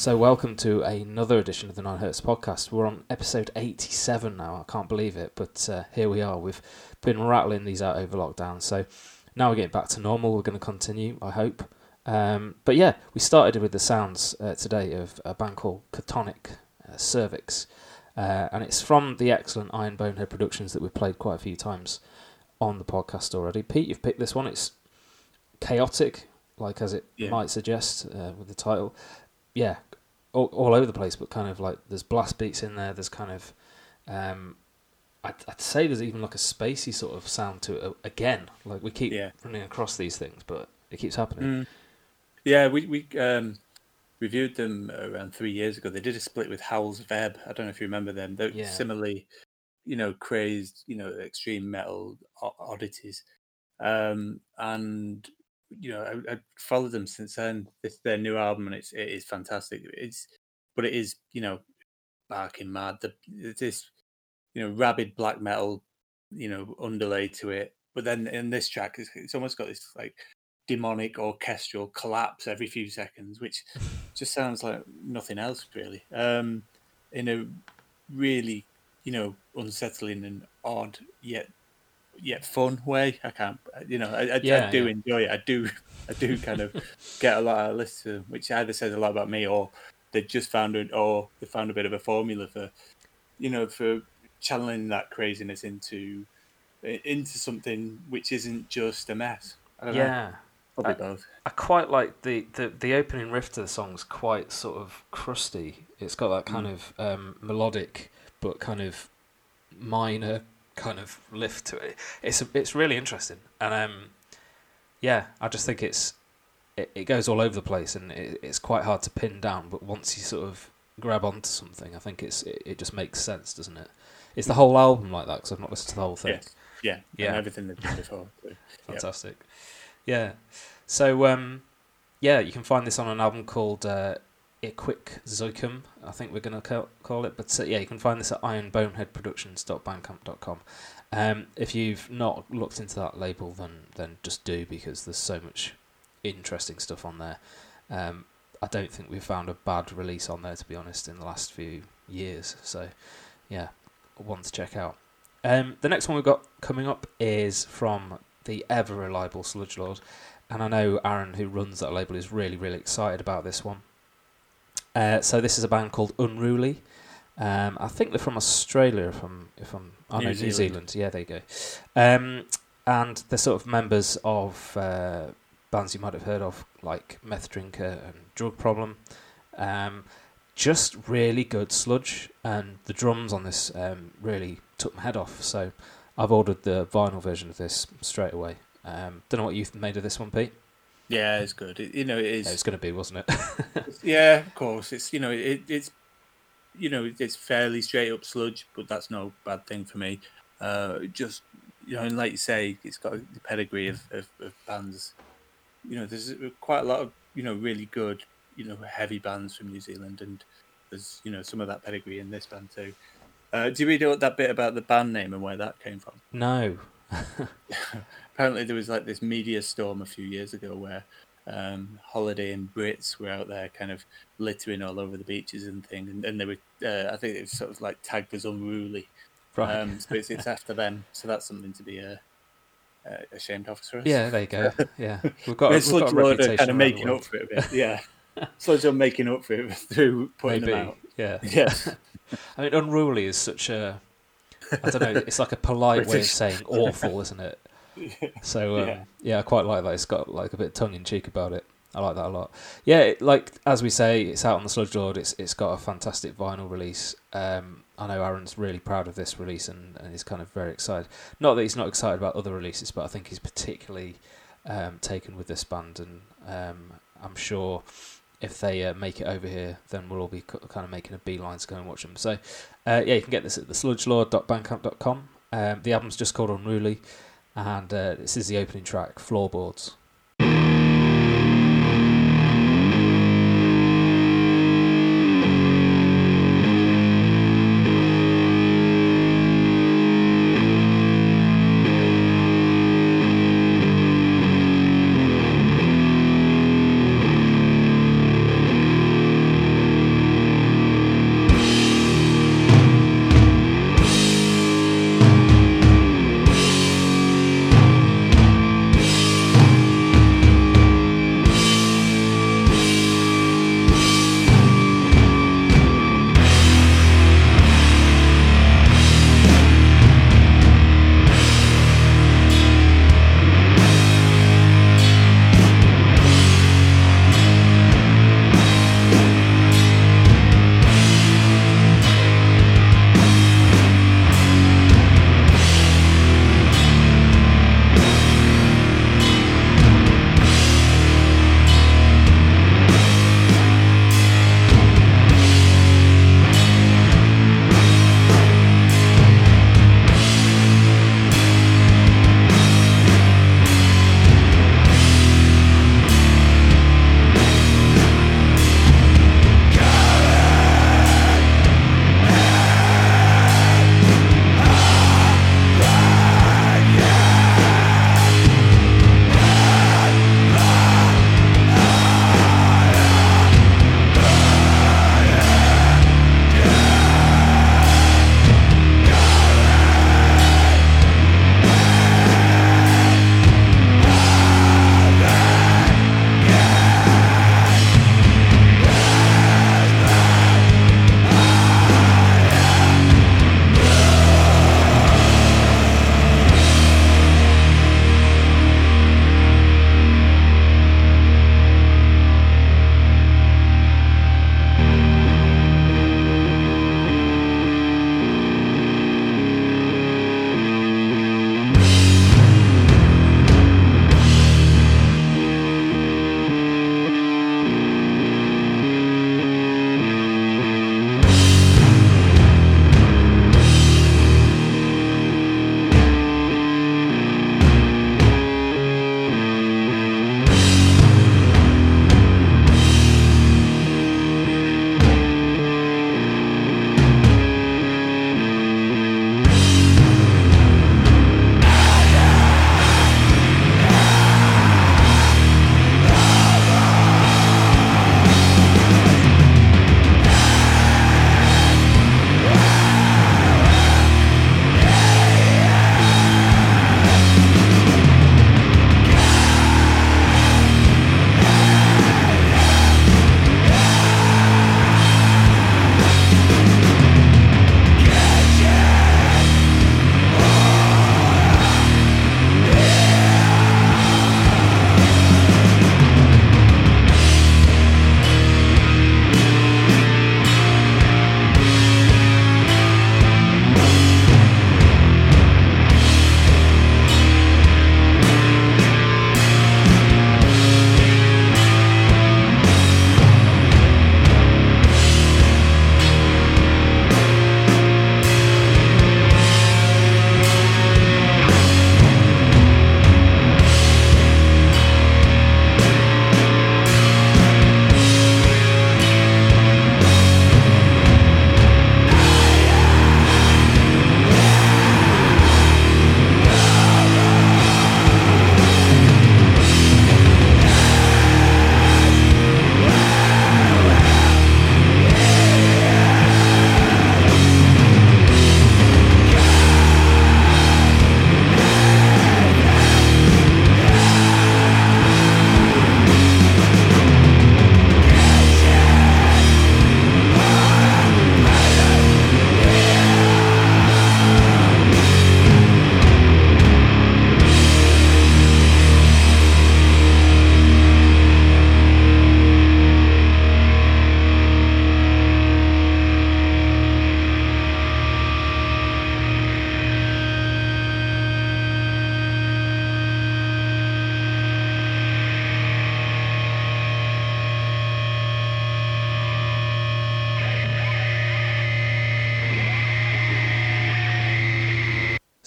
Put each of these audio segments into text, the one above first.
So, welcome to another edition of the Nine Hertz podcast. We're on episode 87 now. I can't believe it, but uh, here we are. We've been rattling these out over lockdown. So, now we're getting back to normal. We're going to continue, I hope. Um, but yeah, we started with the sounds uh, today of a band called Khthoniik uh, Cerviiks. Uh, and it's from the excellent Iron Bonehead Productions that we've played quite a few times on the podcast already. Pete, you've picked this one. It's chaotic, like as it Yeah. might suggest uh, with the title. Yeah, all, all over the place, but kind of like there's blast beats in there. There's kind of, um, I'd, I'd say there's even like a spacey sort of sound to it again. Like we keep Yeah. running across these things, but it keeps happening. Mm. Yeah, we we um, reviewed them around three years ago. They did a split with Howl's Veb. I don't know if you remember them. They're Yeah. similarly, you know, crazed, you know, extreme metal oddities. Um, and you know, I, followed them since then. This their new album, and it's it is fantastic. It's but it is you know, barking mad. The this you know rabid black metal, you know, underlay to it. But then in this track, it's, it's almost got this like demonic orchestral collapse every few seconds, which just sounds like nothing else really. Um, in a really, you know, unsettling and odd yet yet fun way. I can't, you know, I, I, Yeah, I do yeah. enjoy it. I do, I do kind of get a lot of this, to them, which either says a lot about me or they just found it, or they found a bit of a formula for, you know, for channeling that craziness into into something which isn't just a mess. I don't. Yeah. Probably I- both. I quite like the, the, the opening riff to the song's quite sort of crusty. It's got that kind Mm. of um, melodic but kind of minor kind of lift to it. It's it's really interesting, and um, yeah, I just think it's it, it goes all over the place, and it, it's quite hard to pin down. But once you sort of grab onto something, I think it's it, it just makes sense, doesn't it? it? Is the whole album like that? Because I've not listened to the whole thing. Yes. Yeah. Yeah. And everything they've done before. so, Fantastic. Yeah. So um, yeah, you can find this on an album called uh, Æequiizoikum, I think we're going to call, call it. But uh, yeah, you can find this at ironboneheadproductions.bandcamp.com. Um, if you've not looked into that label, then then just do because there's so much interesting stuff on there. Um, I don't think we've found a bad release on there, to be honest, in the last few years. So yeah, one to check out. Um, the next one we've got coming up is from the ever reliable Sludge Lord, and I know Aaron, who runs that label, is really really excited about this one. Uh, so this is a band called Unruly. Um, I think they're from Australia. If I'm, if I'm, oh New no, New Zealand. Zealand. Yeah, there you go. Um, and they're sort of members of uh, bands you might have heard of, like Meth Drinker and Drug Problem. Um, just really good sludge, and the drums on this um, really took my head off. So I've ordered the vinyl version of this straight away. Um, don't know what you've made of this one, Pete. Yeah, it's good. It, you know, it It was is. going to be, wasn't it? Yeah, of course. It's you know, it, it's you know, it's fairly straight up sludge, but that's no bad thing for me. Uh, just you know, and like you say, it's got the pedigree of, of, of bands. You know, there's quite a lot of you know really good you know heavy bands from New Zealand, and there's you know some of that pedigree in this band too. Uh, do you read out that bit about the band name and where that came from? no. apparently there was like this media storm a few years ago where um, holiday and Brits were out there kind of littering all over the beaches and things, and, and they were uh, I think it was sort of like tagged as unruly. Right. Um, so it's, it's after them, so that's something to be uh, uh, ashamed of for us. yeah, there you go. Yeah, we've got, we've got a reputation. kind of making up for it a bit. Yeah, Sludge are making up for it through putting Maybe. them out. Yeah. Yeah, I mean, unruly is such a. I don't know. It's like a polite way of saying awful, isn't it? So um, yeah. Yeah. I quite like that. It's got like a bit tongue in cheek about it. I like that a lot. Yeah, it, like as we say, it's out on the Sludge Lord. It's it's got a fantastic vinyl release. Um, I know Aaron's really proud of this release and, and he's kind of very excited. Not that he's not excited about other releases, but I think he's particularly um, taken with this band, and um, I'm sure if they uh, make it over here, then we'll all be kind of making a beeline to go and watch them. So, uh, yeah, you can get this at the Sludge sludgelord.bandcamp.com. Um, the album's just called Unruly, and uh, this is the opening track, Floorboards.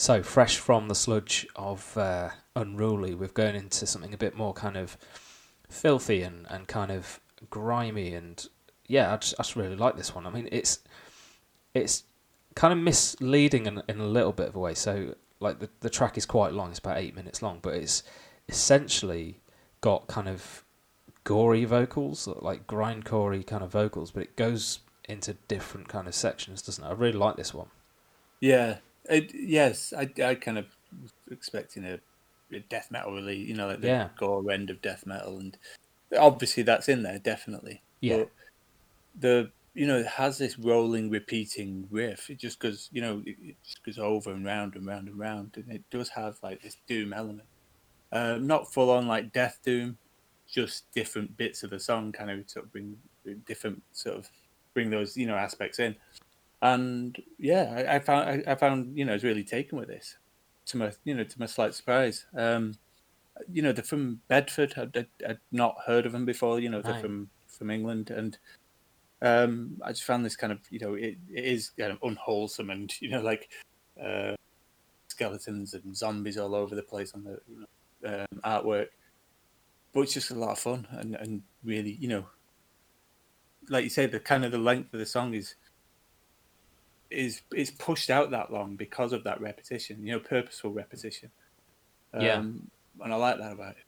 So fresh from the sludge of uh, Unruly, we've gone into something a bit more kind of filthy and, and kind of grimy and yeah, I just, I just really like this one. I mean, it's it's kind of misleading in, in a little bit of a way. So like the the track is quite long; it's about eight minutes long, but it's essentially got kind of gory vocals, like grindcorey kind of vocals, but it goes into different kind of sections, doesn't it? I really like this one. Yeah, it, yes, I, I kind of was expecting a, a death metal really, you know, like the Yeah. gore end of death metal, and obviously that's in there definitely. Yeah. But the you know it has this rolling, repeating riff. It just goes, you know, it, it just goes over and round and round and round, and it does have like this doom element. Uh, not full on like death doom, just different bits of the song kind of sort of bring different sort of bring those you know aspects in and yeah, I, I found I, I found you know I was really taken with this, to my you know to my slight surprise. Um, you know they're from Bedford. I'd, I'd, I'd not heard of them before. You know they're Right. from from England, and um, I just found this kind of you know it, it is kind of unwholesome and you know like uh, skeletons and zombies all over the place on the you know, um, artwork, but it's just a lot of fun and and really you know like you say the kind of the length of the song is is is pushed out that long because of that repetition, you know, purposeful repetition. Yeah. Um, and I like that about it.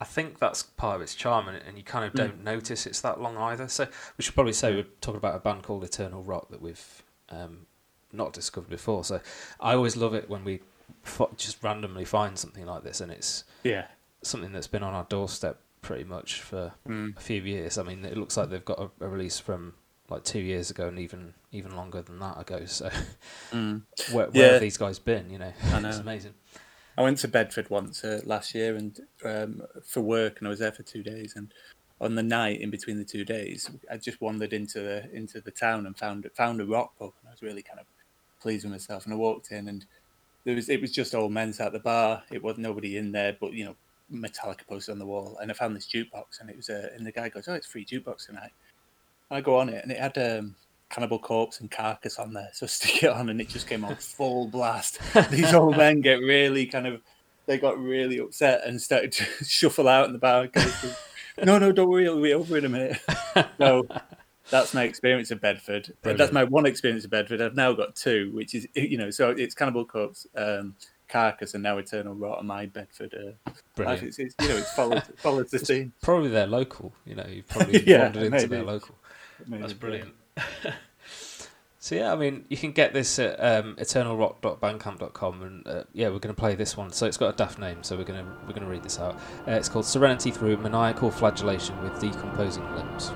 I think that's part of its charm, and, and you kind of Mm. don't notice it's that long either. So we should probably say we're talking about a band called Eternal Rot that we've um, not discovered before. So I always love it when we just randomly find something like this, and it's Yeah. something that's been on our doorstep pretty much for Mm. a few years. I mean, it looks like they've got a, a release from like two years ago, and even even longer than that ago. So Mm. where, where Yeah. have these guys been? You know, I it's amazing. I went to Bedford once uh, last year and um, for work, and I was there for two days. And on the night in between the two days, I just wandered into the into the town and found found a rock pub, and I was really kind of pleased with myself. And I walked in, and there was it was just old men sat at the bar. It was nobody in there, but you know, Metallica posted on the wall, and I found this jukebox, and it was a, and the guy goes, "Oh, it's free jukebox tonight." I go on it, and it had um, Cannibal Corpse and Carcass on there, so stick it on, and it just came on full blast. These old men get really kind of, they got really upset and started to shuffle out in the bar. No, no, don't worry, it'll be over in a minute. So that's my experience of Bedford. Brilliant. That's my one experience of Bedford. I've now got two, which is you know, so it's Cannibal Corpse, um, Carcass, and now Eternal Rot on my Bedford uh. Brilliant. It's, it's you know, it's followed followed the scene. Probably their local. You know, you've probably Yeah, wandered into maybe. their local. Maybe. That's brilliant. so yeah, I mean, you can get this at um, eternalrot.bandcamp.com, and uh, yeah, we're going to play this one. So it's got a daft name, so we're going to we're going to read this out. Uh, it's called Serenity Through Maniacal Flagellation with Decomposing Limbs.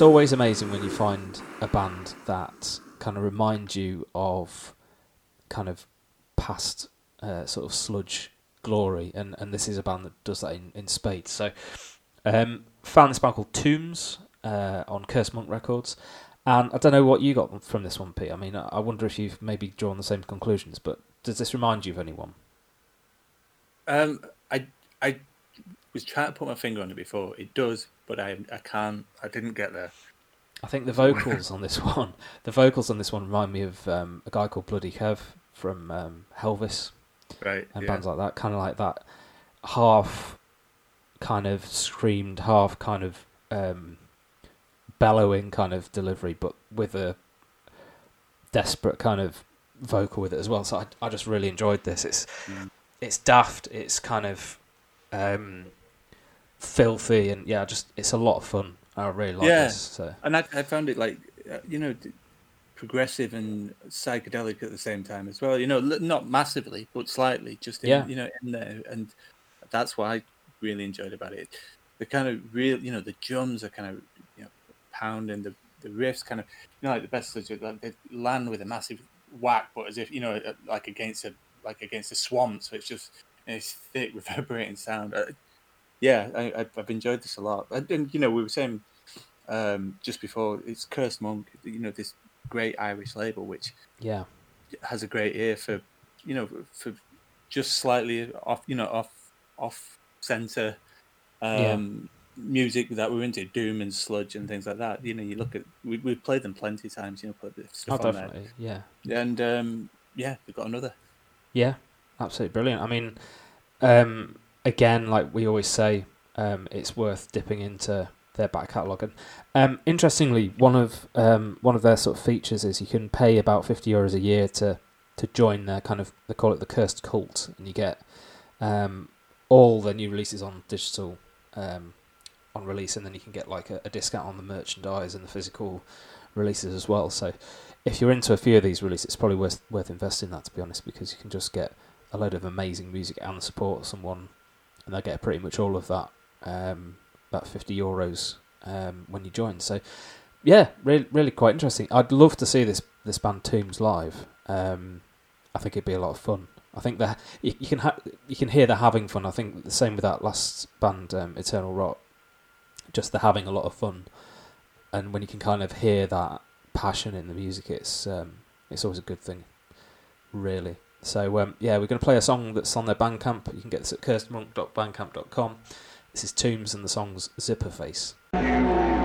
It's always amazing when you find a band that kind of remind you of kind of past uh, sort of sludge glory, and, and this is a band that does that in, in spades. So, um, found this band called Tooms uh, on Curse Monk Records, and I don't know what you got from this one, Pete. I mean, I wonder if you've maybe drawn the same conclusions, but does this remind you of anyone? Um, I I was trying to put my finger on it before. It does, but I I can't. I didn't get there. I think the vocals on this one, the vocals on this one remind me of um, a guy called Bloody Kev from um, Helvis, right? And yeah. bands like that, kind of like that, half kind of screamed, half kind of um, bellowing kind of delivery, but with a desperate kind of vocal with it as well. So I, I just really enjoyed this. It's mm. it's daft. It's kind of um, filthy, and yeah, just it's a lot of fun. I really like yeah. this. So. And I, I found it like uh, you know progressive and psychedelic at the same time as well. You know, not massively, but slightly, just in, yeah. you know in there, and that's what I really enjoyed about it. The kind of real, you know, the drums are kind of you know pounding the the riffs, kind of you know like the best like they land with a massive whack, but as if you know uh, like against a like against a swamp, so it's just it's thick reverberating sound. Yeah, I, have enjoyed this a lot. And, you know, we were saying um, just before it's Cursed Monk, you know, this great Irish label, which yeah has a great ear for, you know, for just slightly off, you know, off off center um, yeah. music that we're into, doom and sludge and things like that. You know, you look at we we've played them plenty of times. You know, put stuff oh, on definitely, there. yeah, and um, yeah, we've got another. Yeah, absolutely brilliant. I mean, um, again, like we always say, um, it's worth dipping into their back catalogue. And um, interestingly, one of um, one of their sort of features is you can pay about fifty euros a year to to join their kind of they call it the cursed cult, and you get um, all their new releases on digital um, on release, and then you can get like a, a discount on the merchandise and the physical releases as well. So if you're into a few of these releases, it's probably worth worth investing in that to be honest, because you can just get a load of amazing music and support someone, and they get pretty much all of that um, that fifty euros um, when you join. So yeah, really really quite interesting. I'd love to see this this band Tooms live. Um, I think it'd be a lot of fun. I think that you, you, can ha- you can hear they're having fun. I think the same with that last band, um, Eternal Rot. Just they're having a lot of fun, and when you can kind of hear that passion in the music, it's um, it's always a good thing, really. So um, yeah, we're going to play a song that's on their Bandcamp. You can get this at cursedmonk.bandcamp.com. This is Tooms and the song's Zipperface.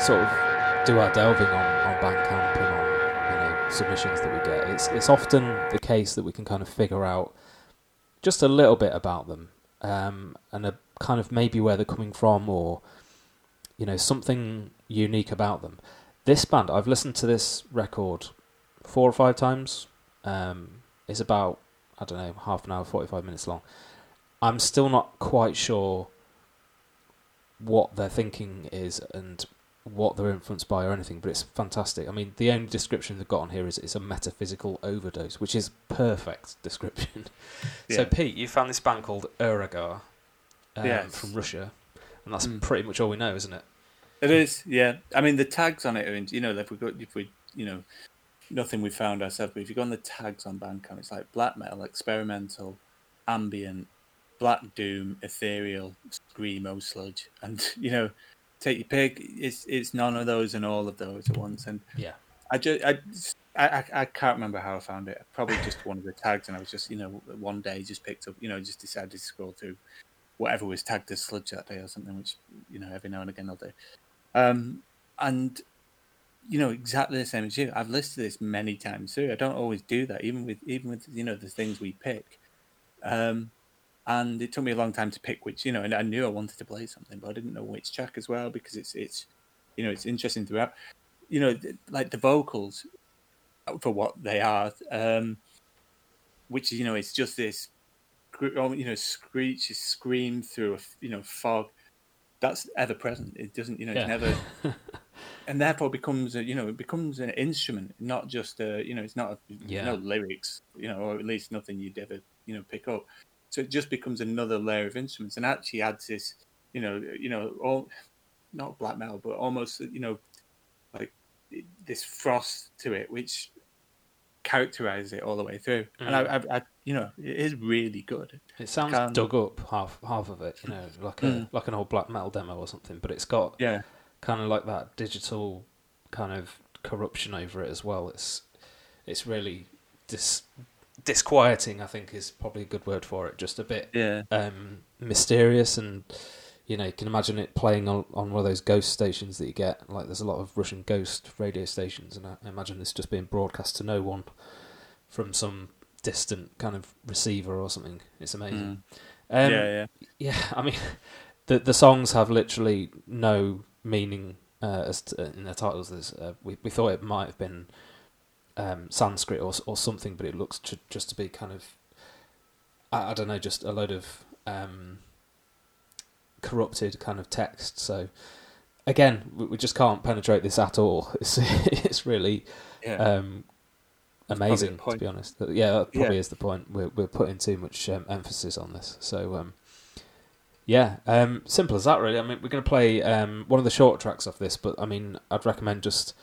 Sort of do our delving on, on Bandcamp and on you know submissions that we get, it's it's often the case that we can kind of figure out just a little bit about them um, and a kind of maybe where they're coming from or you know something unique about them. This band, I've listened to this record four or five times. Um, it's about I don't know half an hour, forty five minutes long. I'm still not quite sure what their thinking is and what they're influenced by or anything, but it's fantastic. I mean, the only description they've got on here is it's a metaphysical overdose, which is perfect description. Yeah. So, Pete, you found this band called Irhagar um, yes. from Russia, and that's mm. pretty much all we know, isn't it? It is, yeah. I mean, the tags on it are, you know, if we got, if we, you know, nothing we found ourselves, but if you go on the tags on Bandcamp, it's like black metal, experimental, ambient, black doom, ethereal, screamo, sludge, and you know, take your pick. It's it's none of those and all of those at once. And yeah, I just I, I, I can't remember how I found it. Probably just one of the tags, and I was just you know one day just picked up you know just decided to scroll through whatever was tagged as sludge that day or something, which you know every now and again I'll do. Um, and you know exactly the same as you. I've listed this many times too. I don't always do that, even with even with you know the things we pick. Um, and it took me a long time to pick which you know and i knew i wanted to play something but i didn't know which track as well because it's it's you know it's interesting throughout you know like the vocals uh, for what they are um which you know it's just this um, you know screech scream through a you know fog that's ever present it doesn't you know yeah. it's never and therefore becomes a, you know it becomes an instrument not just a you know it's not a, yeah. no lyrics you know or at least nothing you'd ever you know pick up so it just becomes another layer of instruments, and actually adds this, you know, you know, all not black metal, but almost, you know, like this frost to it, which characterizes it all the way through. Mm. And I, I, I, you know, it is really good. It sounds Can... dug up half half of it, you know, like a mm. like an old black metal demo or something. But it's got yeah, kind of like that digital kind of corruption over it as well. It's it's really dis disquieting. I think is probably a good word for it. Just a bit yeah. um, mysterious, and you know, you can imagine it playing on, on one of those ghost stations that you get. Like there's a lot of Russian ghost radio stations, and I, I imagine this just being broadcast to no one from some distant kind of receiver or something. It's amazing. Mm. Um, yeah, yeah, yeah. I mean, the the songs have literally no meaning uh, as to, in their titles. Uh, we we thought it might have been um, Sanskrit or or something, but it looks to, just to be kind of I, I, don't know, just a load of um, corrupted kind of text. So again, we, we, just can't penetrate this at all. It's it's really yeah. um, amazing to be honest. Yeah, that probably yeah. is the point. We're we're putting too much um, emphasis on this. So um, yeah, um, simple as that really. I mean, we're going to play um, one of the short tracks off this, but I mean, I'd recommend just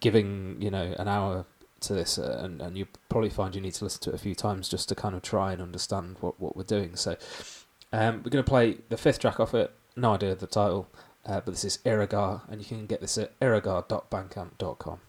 giving you know an hour to this, uh, and and you probably find you need to listen to it a few times just to kind of try and understand what what we're doing. So um, we're going to play the fifth track off it. No idea of the title, uh, but this is Irhagar, and you can get this at irhagar.bandcamp.com.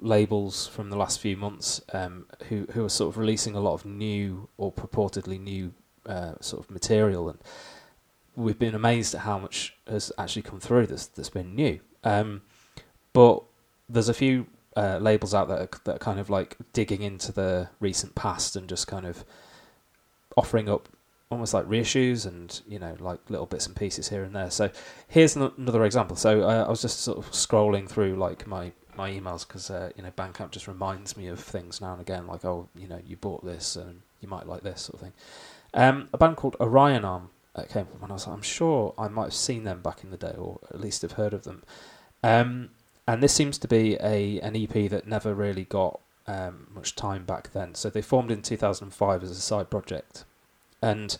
labels from the last few months um, who who are sort of releasing a lot of new or purportedly new uh, sort of material, and we've been amazed at how much has actually come through that's that's been new. Um, but there's a few uh, labels out there that are kind of like digging into the recent past and just kind of offering up almost like reissues and you know like little bits and pieces here and there. So here's another example. So uh, I was just sort of scrolling through like my my emails because uh, you know Bandcamp just reminds me of things now and again, like oh you know you bought this and you might like this sort of thing. Um, a band called Orion Arm uh, came from, and I was like, I'm sure I might have seen them back in the day, or at least have heard of them. Um, and this seems to be a an EP that never really got um, much time back then. So they formed in 2005 as a side project, and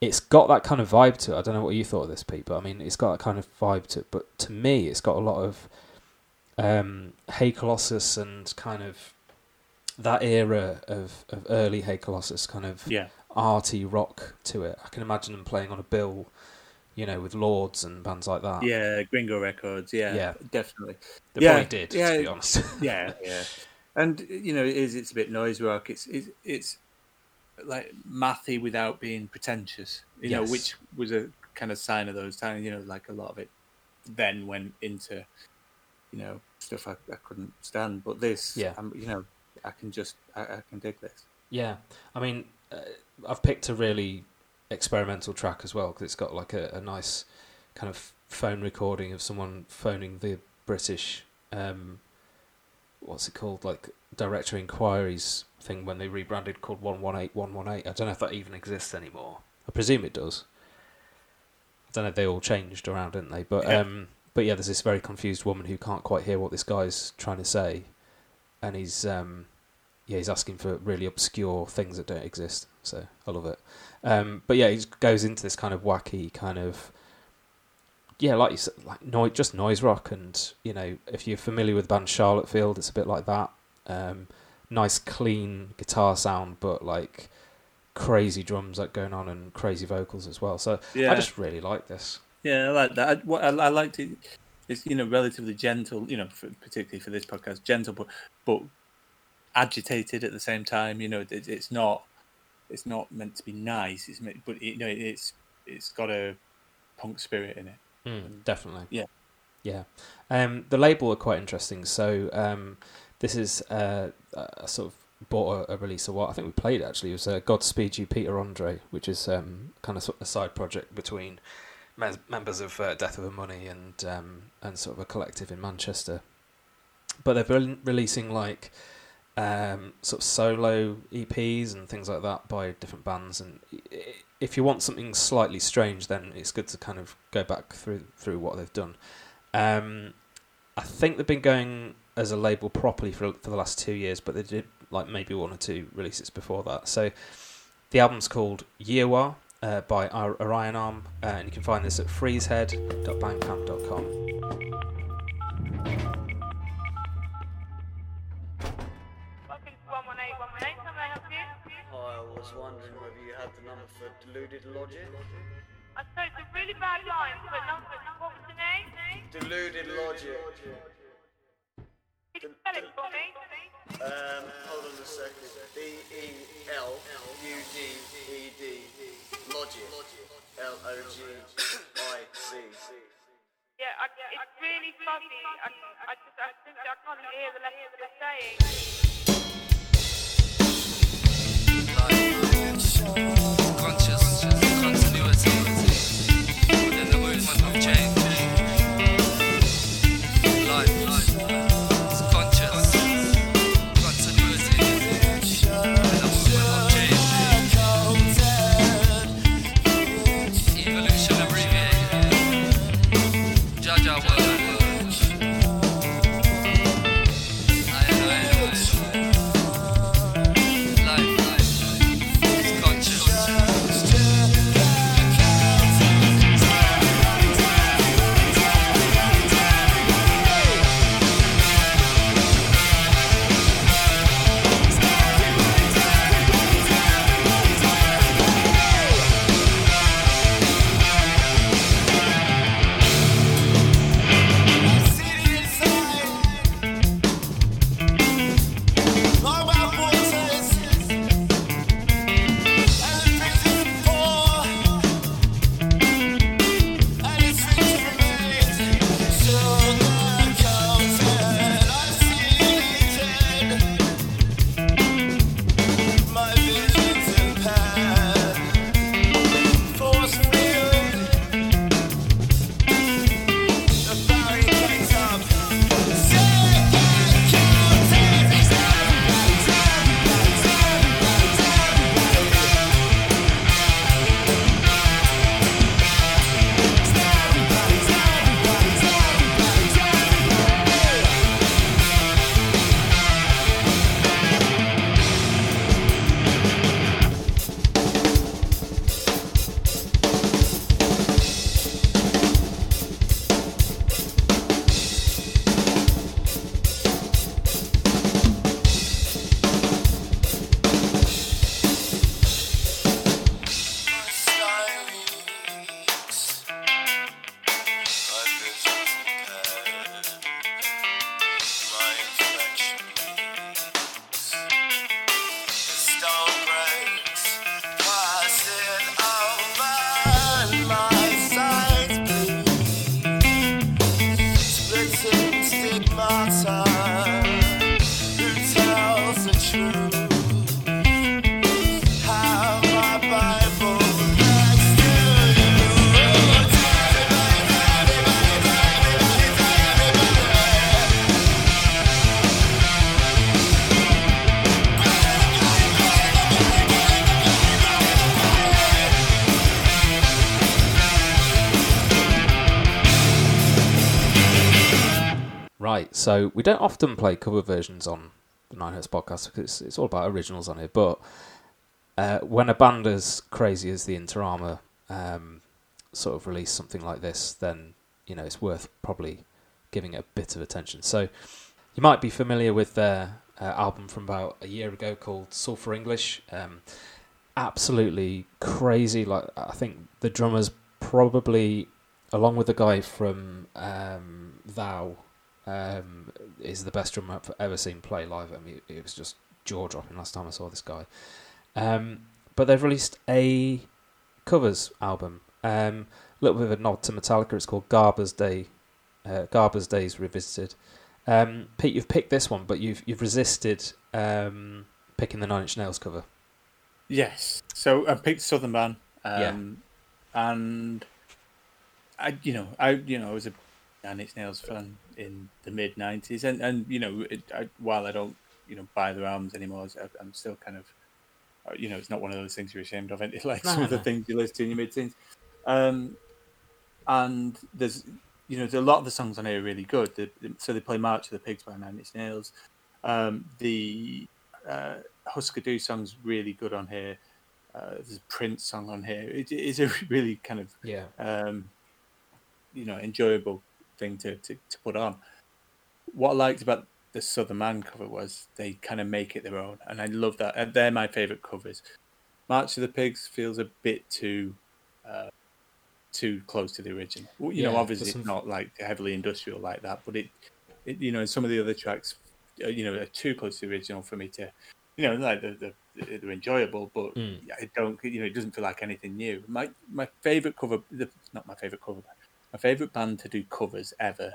it's got that kind of vibe to it. I don't know what you thought of this, Pete, but I mean, it's got that kind of vibe to it. But to me, it's got a lot of um, Hey Colossus and kind of that era of, of early Hey Colossus, kind of Yeah. arty rock to it. I can imagine them playing on a bill, you know, with Lords and bands like that. Yeah, Gringo Records. Yeah, Yeah. definitely. they Yeah, probably did, yeah. to be honest. Yeah, yeah. And you know, it is. It's a bit noise rock. It's it's, it's like mathy without being pretentious. You know, which was a kind of sign of those times. You know, like a lot of it then went into you know stuff I, I couldn't stand. But this, Yeah. I'm, you know, I can just I, I can dig this. Yeah, I mean, uh, I've picked a really experimental track as well because it's got like a, a nice kind of phone recording of someone phoning the British, um, what's it called, like Director Inquiries thing when they rebranded called One One Eight One One Eight. I don't know if that even exists anymore. I presume it does. I don't know. They all changed around, didn't they? But Yeah. um, but yeah, there's this very confused woman who can't quite hear what this guy's trying to say, and he's um, yeah, he's asking for really obscure things that don't exist. So I love it. Um, but yeah, he goes into this kind of wacky kind of yeah, like you said, like noise, just noise rock, and you know, if you're familiar with the band Charlottefield, it's a bit like that. Um, nice, clean guitar sound, but like crazy drums like going on and crazy vocals as well. So Yeah, I just really like this. Yeah, I like that. I, what I, I liked it. It's you know relatively gentle. You know, for, particularly for this podcast, gentle but but agitated at the same time. You know, it, it's not it's not meant to be nice. It's meant, but you know, it's it's got a punk spirit in it. Mm, definitely. Yeah. Yeah. Um, the label are quite interesting. So um, this is uh, a sort of bought a, a release of what I think we played actually. It was uh, Godspeed You, Peter Andre, which is um, kind of a side project between mes- members of uh, Death of a Money and um, and sort of a collective in Manchester. But they're re- releasing like um, sort of solo EPs and things like that by different bands. And if you want something slightly strange, then it's good to kind of go back through through what they've done. Um, I think they've been going as a label properly for for the last two years, but they did like maybe one or two releases before that. So the album's called Yearwa uh, by Orion Arm, uh, and you can find this at freezehead.bandcamp.com. Welcome to 118, 118. How may I help you? I was wondering whether you had the number for Deluded Logic. I suppose it's a really bad line, but no, what was the name? Deluded Logic. Could you spell it for me? Um, hold on a second. B E L U D E D Logic. L O G I C. Yeah, I, it's really fuzzy. I, I just, I think I can't hear the letters you're saying. So we don't often play cover versions on the Nine Hertz podcast because it's, it's all about originals on here. But uh, when a band as crazy as the Inter Arma um, sort of release something like this, then you know it's worth probably giving it a bit of attention. So you might be familiar with their uh, album from about a year ago called Sulphur English. Um, absolutely crazy. Like I think the drummers probably, along with the guy from um, Thou, um, is the best drummer I've ever seen play live. I mean, it was just jaw dropping last time I saw this guy. Um, but they've released a covers album. Um, a little bit of a nod to Metallica. It's called Garber's Day, uh, Garber's Days Revisited. Um, Pete, you've picked this one, but you've you've resisted um, picking the Nine Inch Nails cover. Yes. So I picked Southern Man. Um, Yeah. And I, you know, I, you know, I was a Nine Inch Nails fan in the mid '90s, and and you know, it, I, while I don't, you know, buy their albums anymore, I- I'm still kind of, uh, you know, it's not one of those things you're ashamed of. It's like some No, of the things you listen to in your mid-teens. Um, and there's, you know, there's a lot of the songs on here are really good. The, the- so they play March of the Pigs by Nine Inch Nails. Um, the uh, Husker Du song's really good on here. Uh, there's a Prince song on here. It, it is a really kind of Yeah. um, you know enjoyable thing to, to, to put on. What I liked about the Southern Man cover was they kind of make it their own, and I love that. And they're my favorite covers. March of the Pigs feels a bit too uh, too close to the original. You know, obviously it's not like heavily industrial like that, but it, it you know, some of the other tracks, uh, you know, are too close to the original for me to, you know, like they're, they're, they're enjoyable, but Mm. I don't, you know, it doesn't feel like anything new. My my favorite cover, the, not my favorite cover, my favorite band to do covers ever.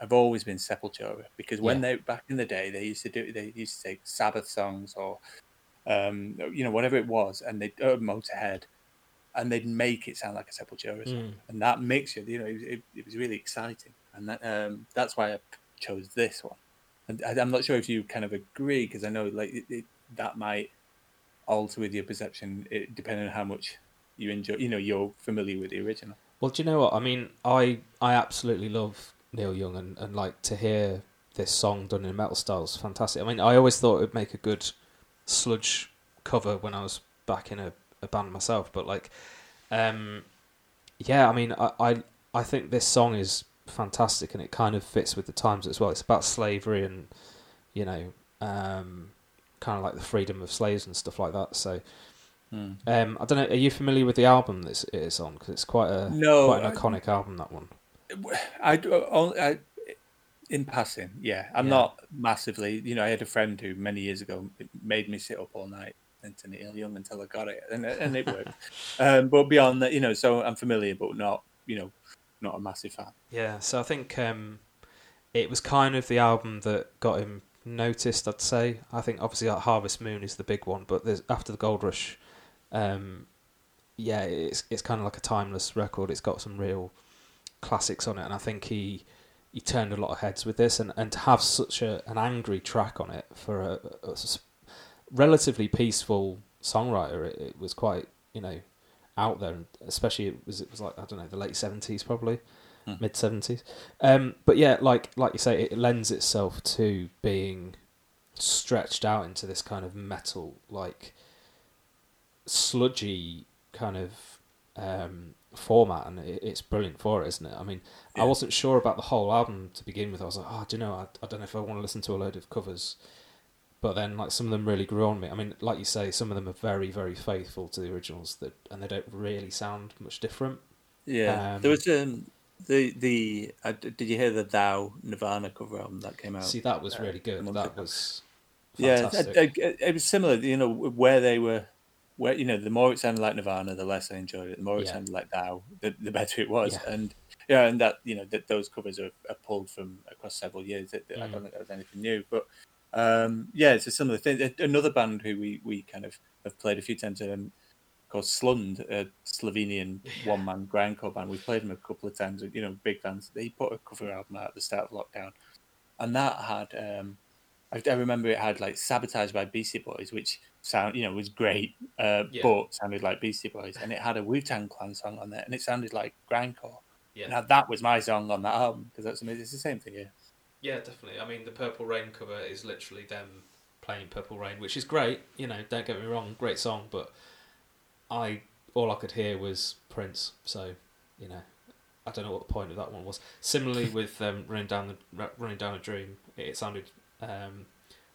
Have always been Sepultura because when Yeah. they back in the day they used to do they used to take Sabbath songs or um, you know whatever it was and they uh, Motorhead and they'd make it sound like a Sepultura song Mm. and that mixture you know it, it, it was really exciting and that, um, that's why I chose this one and I, I'm not sure if you kind of agree because I know like it, it, that might alter with your perception it, depending on how much you enjoy you know you're familiar with the original Well, do you know what I mean? I I absolutely love Neil Young, and, and like to hear this song done in metal style is fantastic. I mean, I always thought it would make a good sludge cover when I was back in a, a band myself, but like, um, yeah, I mean, I, I I think this song is fantastic, and it kind of fits with the times as well. It's about slavery and you know, um, kind of like the freedom of slaves and stuff like that. So. Hmm. Um, I don't know. Are you familiar with the album that it is on? Because it's quite a No, quite an I- iconic album. That one. I, do- only- I in passing, yeah. I'm Yeah. not massively. You know, I had a friend who many years ago made me sit up all night and to Neil Young until I got it, and and it worked. um, but beyond that, you know, so I'm familiar, but not, you know, not a massive fan. Yeah. So I think um, it was kind of the album that got him noticed. I'd say. I think obviously like Harvest Moon is the big one, but there's after the Gold Rush. Um, yeah, it's it's kind of like a timeless record. It's got some real classics on it, and I think he he turned a lot of heads with this, and, and to have such a an angry track on it for a relatively peaceful songwriter, it, it was quite you know out there, and especially it was it was like I don't know the late seventies probably, Hmm. mid seventies. Um, but yeah, like like you say, it lends itself to being stretched out into this kind of metal like sludgy kind of um, format, and it, it's brilliant for it, isn't it? I mean, I wasn't sure about the whole album to begin with. I was like, oh, do you know, I, I don't know if I want to listen to a load of covers. But then, like some of them really grew on me. I mean, like you say, some of them are very, very faithful to the originals, that and they don't really sound much different. Yeah, Um, there was um, the the. Uh, did you hear the Thou Nirvana cover album that came out? See, that was uh, really good. That ago? was Yeah, it, it, it was similar. You know, where they were, where you know, the more it sounded like Nirvana, the less I enjoyed it. The more it Yeah. sounded like Thou, the, the better it was. Yeah. And yeah, and that you know that those covers are, are pulled from across several years. That, that I Mm. don't think that was anything new, but um, yeah, it's a similar thing. Another band who we we kind of have played a few times. Um, called Slund, a Slovenian one man grindcore band. We've played them a couple of times, you know, big bands. They put a cover album out at the start of lockdown. And that had, um, I, I remember it had like Sabotage by Beastie Boys, which sound, you know, was great, uh, Yeah. but sounded like Beastie Boys. And it had a Wu Tang Clan song on there, and it sounded like grindcore. Yeah. Now that was my song on that album because that's amazing. It's the same thing here. Yeah, definitely. I mean, the Purple Rain cover is literally them playing Purple Rain, which is great. You know, don't get me wrong, great song, but I all I could hear was Prince. So, you know, I don't know what the point of that one was. Similarly with um, running down the running down a dream, it, it sounded um,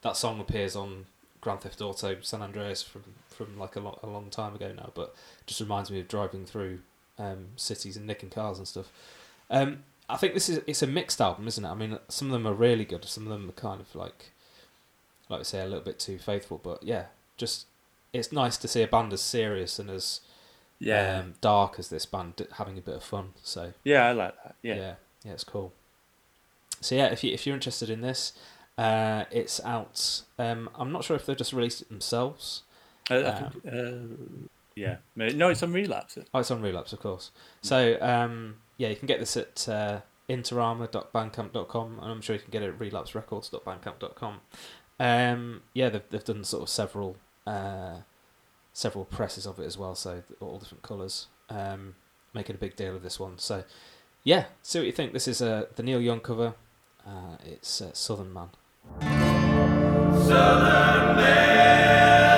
that song appears on Grand Theft Auto San Andreas from from like a, lo- a long time ago now, but just reminds me of driving through um, cities and nicking cars and stuff. Um, I think this is it's a mixed album, isn't it? I mean, some of them are really good, some of them are kind of like, like I say, a little bit too faithful. But yeah, just it's nice to see a band as serious and as Yeah, um, dark as this band having a bit of fun. So yeah, I like that. yeah, Yeah, yeah, it's cool. So yeah, if you if you're interested in this, uh, it's out. Um, I'm not sure if they've just released it themselves. I, I think, uh, yeah. No, it's on relapse. Oh, it's on Relapse, of course. So um, yeah, you can get this at uh, interarma.bandcamp.com, and I'm sure you can get it at relapserecords.bandcamp.com. Um, yeah, they've they've done sort of several uh, several presses of it as well, so all different colours. Um, making a big deal of this one. So yeah, see what you think. This is uh, the Neil Young cover. Uh, it's uh, Southern Man. Now your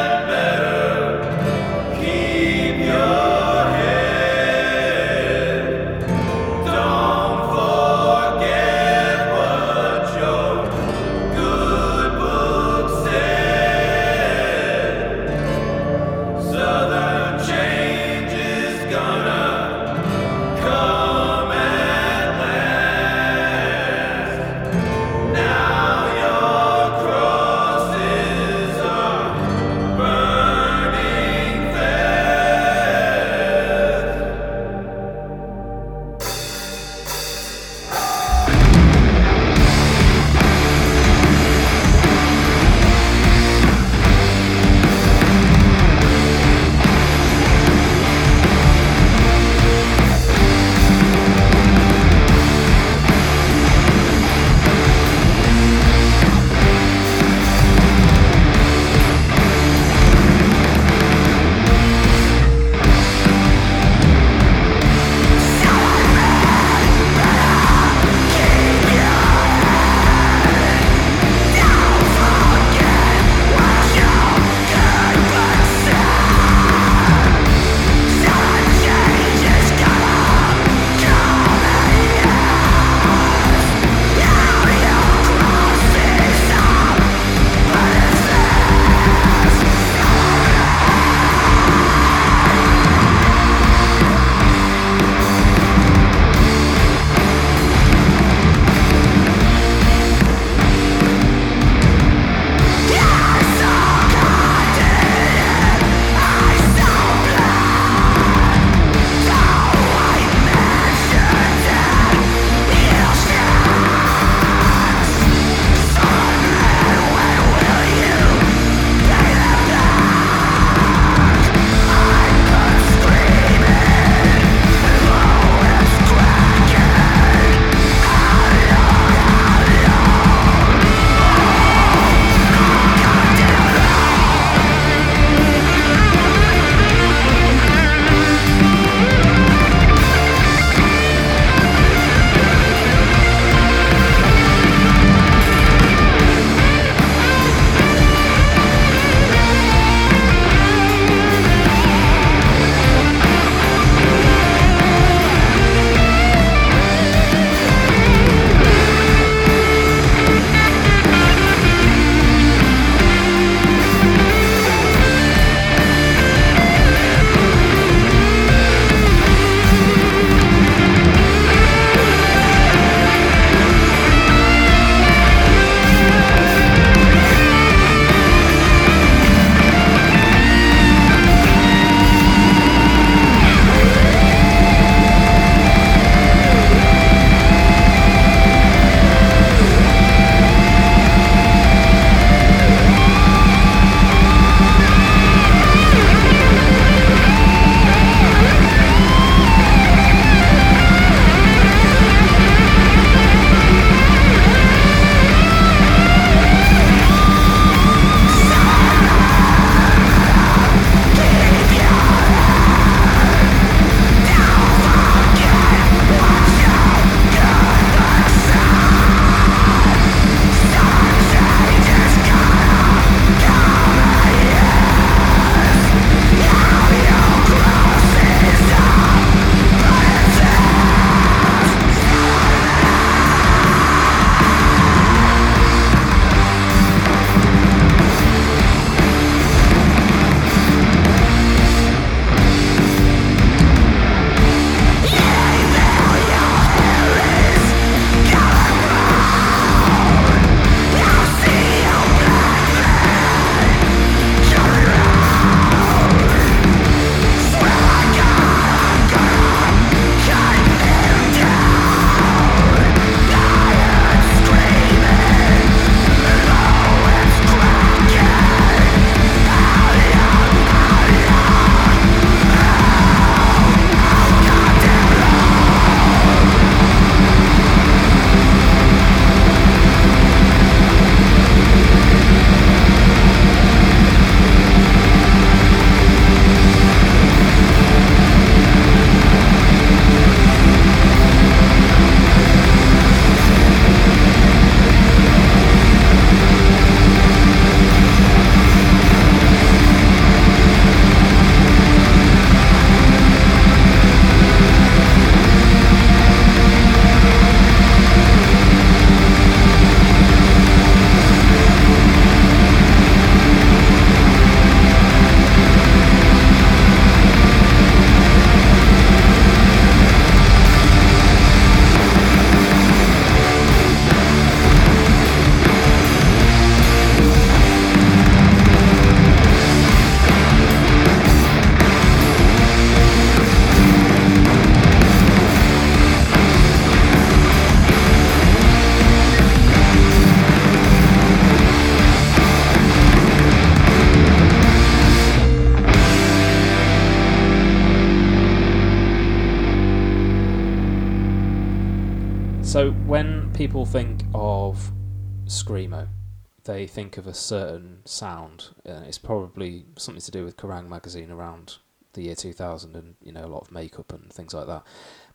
they think of a certain sound, and it's probably something to do with Kerrang magazine around the year 2000, and you know a lot of makeup and things like that.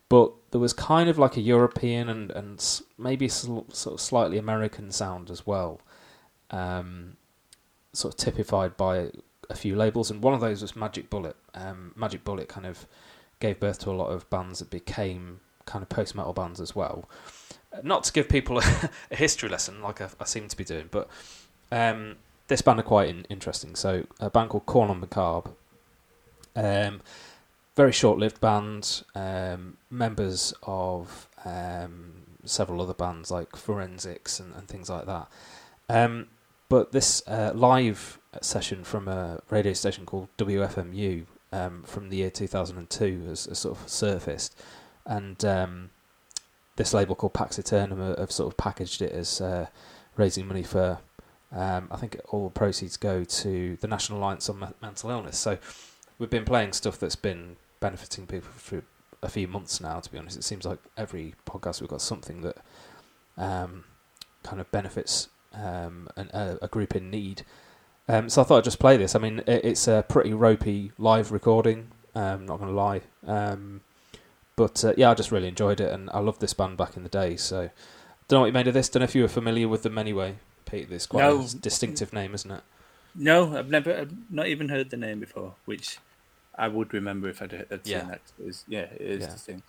But there was kind of like a European and and maybe sl- sort of slightly American sound as well, um, sort of typified by a few labels, and one of those was Magic Bullet. Um, Magic Bullet kind of gave birth to a lot of bands that became kind of post metal bands as well. Not to give people a, a history lesson like I, I seem to be doing, but um, this band are quite in, interesting. So a band called Corn on Macabre, um, very short-lived band, um, members of um, several other bands like Forensics and, and things like that. Um, but this uh, live session from a radio station called WFMU um, from the year 2002 has, has sort of surfaced, and this label called Pax Eternum have- sort of packaged it as uh, raising money for. Um, I think all the proceeds go to the National Alliance on Me- Mental Illness. So we've been playing stuff that's been benefiting people for a few months now. To be honest, it seems like every podcast we've got something that um, kind of benefits um, an, a, a group in need. Um, so I thought I'd just play this. I mean, it, it's a pretty ropey live recording. Um, not going to lie, um, but uh, yeah, I just really enjoyed it, and I loved this band back in the day. So, don't know what you made of this. Don't know if you were familiar with them anyway. Pete, this quite No. a distinctive name, isn't it? No, I've never, I've not even heard the name before, which I would remember if I'd, had Yeah. seen that. It is, yeah, it is Yeah. distinct.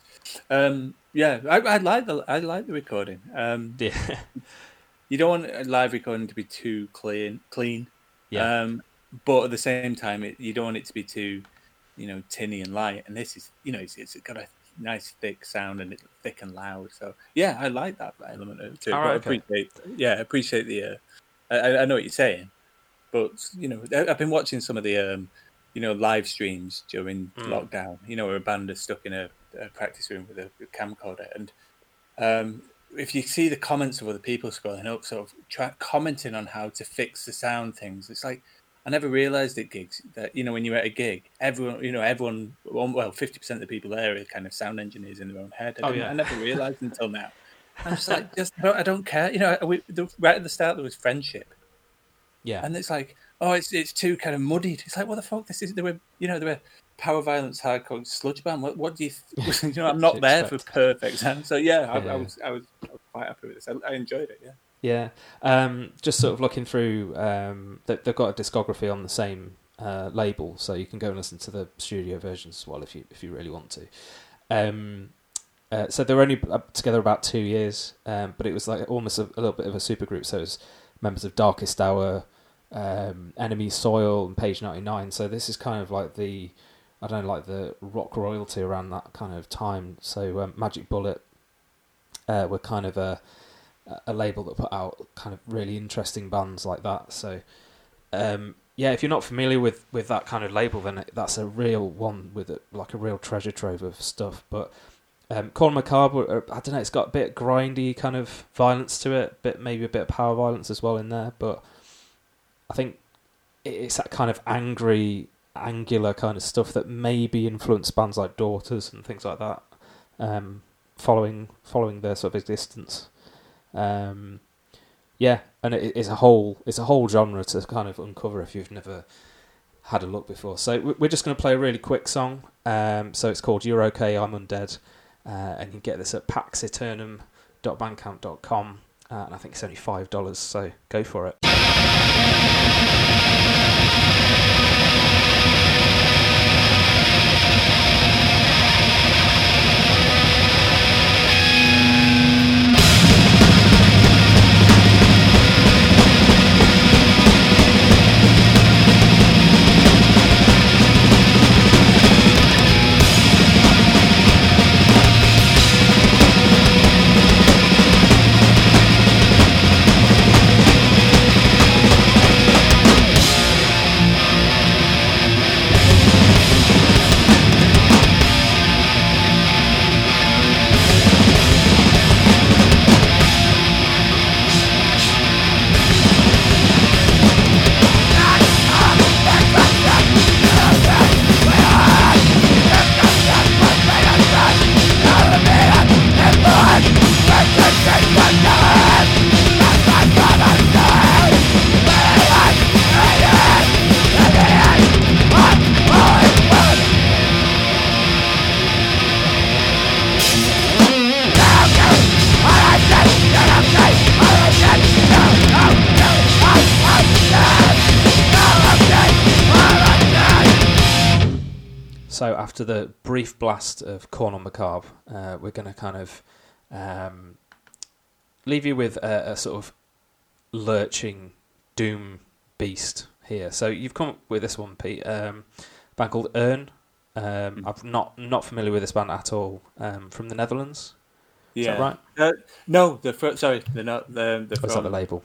Um, yeah, I, I like the, I like the recording. Um, Yeah, you don't want a live recording to be too clean, clean. yeah, Um, but at the same time, it, you don't want it to be too, you know, tinny and light. And this is, you know, it's, it's got a nice thick sound and it's thick and loud. So yeah, I like that element of it too. All But I right, okay. appreciate, yeah, I appreciate the. Uh, I, I know what you're saying, but you know, I've been watching some of the, um, you know, live streams during Mm. lockdown. You know, where a band is stuck in a, a practice room with a, a camcorder, and um, if you see the comments of other people scrolling up, sort of try, commenting on how to fix the sound things, it's like I never realised at gigs that you know when you're at a gig, everyone you know everyone well fifty percent of the people there are kind of sound engineers in their own head. I, Oh, yeah. I never realised until now. I'm just like just I don't, I don't care. You know, we, the, right at the start there was friendship, yeah. and it's like oh it's it's too kind of muddied. It's like what the fuck? This is they were you know they were power violence hardcore sludge band. What what do you th- you know? I'm not there for expect. perfect sound. So yeah, I, Yeah. I was I was I was quite happy with this. I, I enjoyed it. Yeah. Yeah, um, just sort of looking through. Um, they, they've got a discography on the same uh, label, so you can go and listen to the studio versions as well if you if you really want to. Um, uh, so they're only uh, together about two years, um, but it was like almost a, a little bit of a supergroup. So it was members of Darkest Hour, um, Enemy Soil, and Page Ninety Nine. So this is kind of like the I don't know, like the rock royalty around that kind of time. So um, Magic Bullet uh, were kind of a a label that put out kind of really interesting bands like that. So, um, yeah, if you're not familiar with, with that kind of label, then it, that's a real one with a, like a real treasure trove of stuff. But um, Corn Macabre, uh, I don't know, it's got a bit grindy kind of violence to it, but maybe a bit of power violence as well in there. But I think it's that kind of angry, angular kind of stuff that maybe influenced bands like Daughters and things like that. Um, following following their sort of existence. Um, yeah, and it, it's a whole it's a whole genre to kind of uncover if you've never had a look before. So we- we're just going to play a really quick song. Um, so it's called "You're Okay, I'm Undead," uh, and you can get this at paxeternum.bandcamp.com. Uh, and I think it's only five dollars. So go for it. So after the brief blast of Corn on Macabre, uh, we're going to kind of um, leave you with a, a sort of lurching doom beast here. So you've come up with this one, Pete. Um, a band called Irn. Um, Mm. I'm not not familiar with this band at all. Um, from the Netherlands. Is yeah. that right? Uh, no, they're sorry, they're not. They're, they're that from, the label?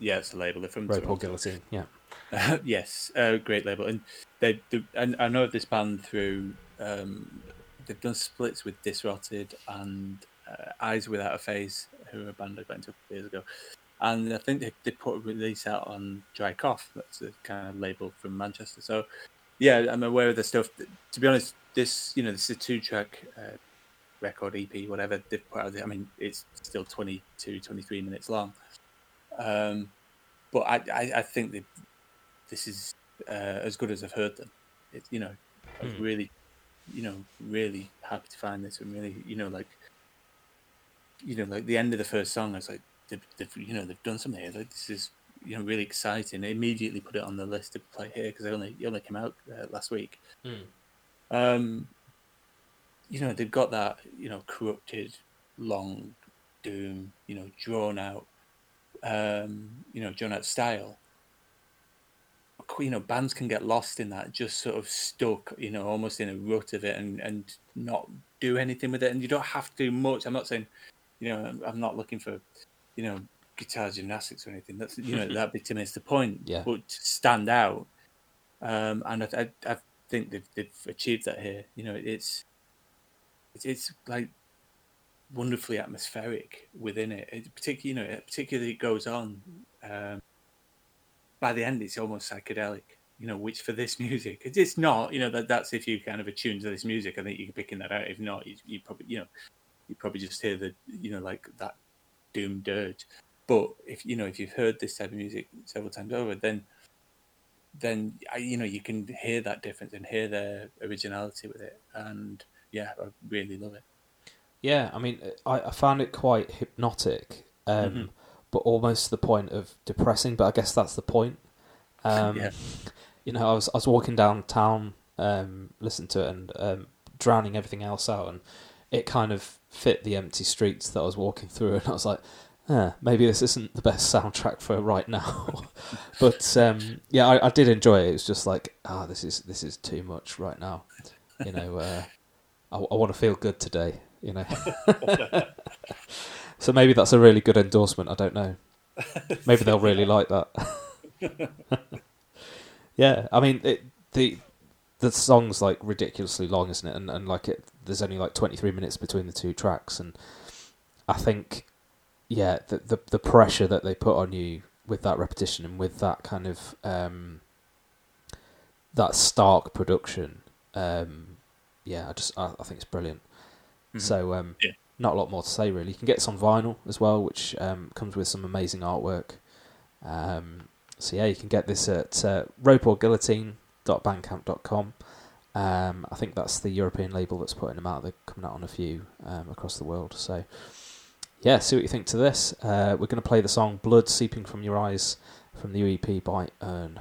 yeah, it's the label. They're from or Guillotine. Yeah. yes, uh, great label, and they, they and I know of this band through. Um, they've done splits with Disrotted and uh, Eyes Without a Face, who are a band I got into a couple years ago, and I think they, they put a release out on Dry Cough. That's a kind of label from Manchester. So, yeah, I'm aware of the stuff. To be honest, this you know this is a two track uh, record EP, whatever they've put out. I mean, it's still 22, 23 minutes long. Um, but I, I, I think that this is uh, as good as I've heard them. It, you know, I was Hmm. really, you know, really happy to find this and really, you know, like, you know, like the end of the first song, I was like, they've, they've you know, they've done something here. Like, this is, you know, really exciting. I immediately put it on the list to play here because it only, it only came out uh, last week. Um, you know, they've got that, you know, corrupted, long doom, you know, drawn out, um, you know, drawn out style. You know, bands can get lost in that, just sort of stuck, you know, almost in a rut of it, and and not do anything with it. And you don't have to do much. I'm not saying, you know, I'm- not looking for, you know, guitar gymnastics or anything. That's you know that'd be to miss the point. Yeah. But stand out, um, and I, I, I think they've they've achieved that here. You know, it's it's, it's like wonderfully atmospheric within it. it particularly, you know, particularly it particularly goes on. Um, by the end, it's almost psychedelic. You know, which for this music, it- it's not. You know, that that's if you kind of attune to this music. I think you're picking that out. If not, you, you probably, you know, you probably just hear the, you know, like that doom dirge. But if you know, if you've heard this type of music several times over, then then you know you can hear that difference and hear their originality with it. And yeah, I really love it. Yeah, I mean, I, I found it quite hypnotic, um, Mhm. But almost to the point of depressing. But I guess that's the point. Um, Yeah. You know, I was I was walking downtown, um, listening to it and um, drowning everything else out, and it kind of fit the empty streets that I was walking through, and I was like, eh, maybe this isn't the best soundtrack for right now. but um, yeah, I, I did enjoy it. It was just like, ah, this is this is too much right now. You know, uh, I, I want to feel good today. You know. so maybe that's a really good endorsement. I don't know. Maybe they'll really like that. yeah, I mean it, the the song's like ridiculously long, isn't it? And and like it, there's only like 23 minutes between the two tracks, and I think yeah, the the, the pressure that they put on you with that repetition and with that kind of um, that stark production, um, yeah, I just I, I think it's brilliant. Mhm. So um, Yeah. Not a lot more to say really. You can get this on vinyl as well, which um, comes with some amazing artwork. Um, so yeah, you can get this at uh, ropeorguillotine.bandcamp.com. Um, I think that's the European label that's putting them out. They're coming out on a few um, across the world. So yeah, see what you think to this. Uh, we're going to play the song "Blood Seeping from Your Eyes" from the UEP by Irn.